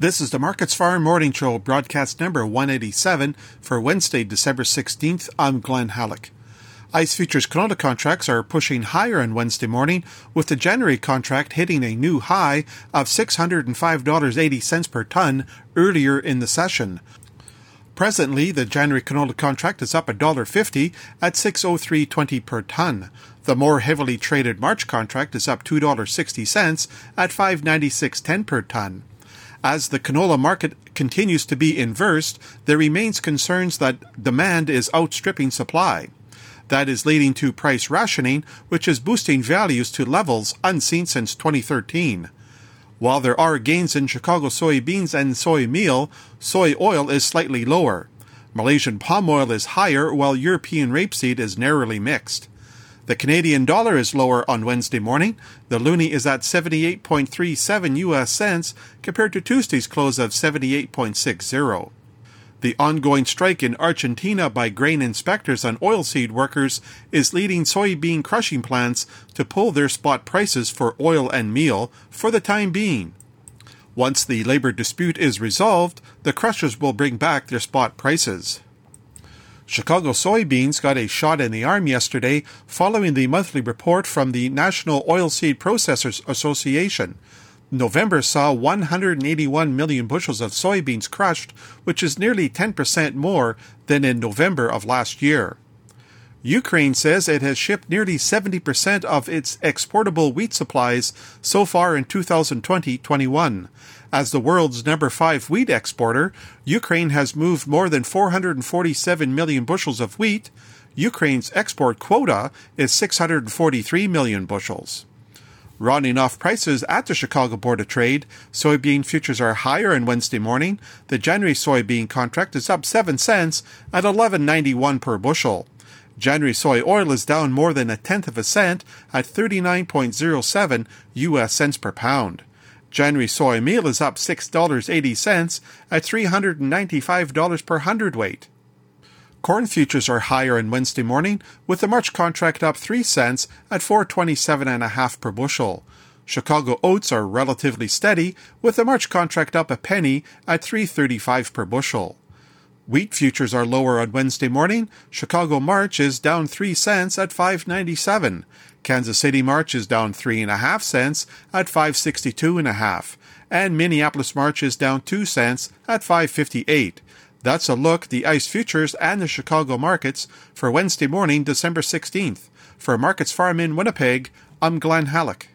This is the Markets Farm Morning Show, broadcast number 187 for Wednesday, December 16th. I'm Glenn Hallick. ICE futures canola contracts are pushing higher on Wednesday morning, with the January contract hitting a new high of $605.80 per ton earlier in the session. Presently, the January canola contract is up $1.50 at 603.20 per ton. The more heavily traded March contract is up $2.60 at 596.10 per ton. As the canola market continues to be inversed, there remains concerns that demand is outstripping supply. That is leading to price rationing, which is boosting values to levels unseen since 2013. While there are gains in Chicago soybeans and soy meal, soy oil is slightly lower. Malaysian palm oil is higher, while European rapeseed is narrowly mixed. The Canadian dollar is lower on Wednesday morning. The loonie is at 78.37 US cents compared to Tuesday's close of 78.60. The ongoing strike in Argentina by grain inspectors and oilseed workers is leading soybean crushing plants to pull their spot prices for oil and meal for the time being. Once the labor dispute is resolved, the crushers will bring back their spot prices. Chicago soybeans got a shot in the arm yesterday following the monthly report from the National Oilseed Processors Association. November saw 181 million bushels of soybeans crushed, which is nearly 10% more than in November of last year. Ukraine says it has shipped nearly 70% of its exportable wheat supplies so far in 2020 21. As the world's number five wheat exporter, Ukraine has moved more than 447 million bushels of wheat. Ukraine's export quota is 643 million bushels. Rounding off prices at the Chicago Board of Trade, soybean futures are higher on Wednesday morning. The January soybean contract is up 7 cents at 11.91 per bushel. January soy oil is down more than a tenth of a cent at 39.07 US cents per pound. January soy meal is up $6.80 at $395 per hundredweight. Corn futures are higher on Wednesday morning, with the March contract up 3 cents at 427.5 per bushel. Chicago oats are relatively steady, with the March contract up a penny at 335 per bushel. Wheat futures are lower on Wednesday morning. Chicago March is down 3 cents at 597. Kansas City March is down 3.5 cents at 562.5. And Minneapolis March is down 2 cents at 558. That's a look the ICE futures and the Chicago markets for Wednesday morning, December 16th. For Markets Farm in Winnipeg, I'm Glenn Hallick.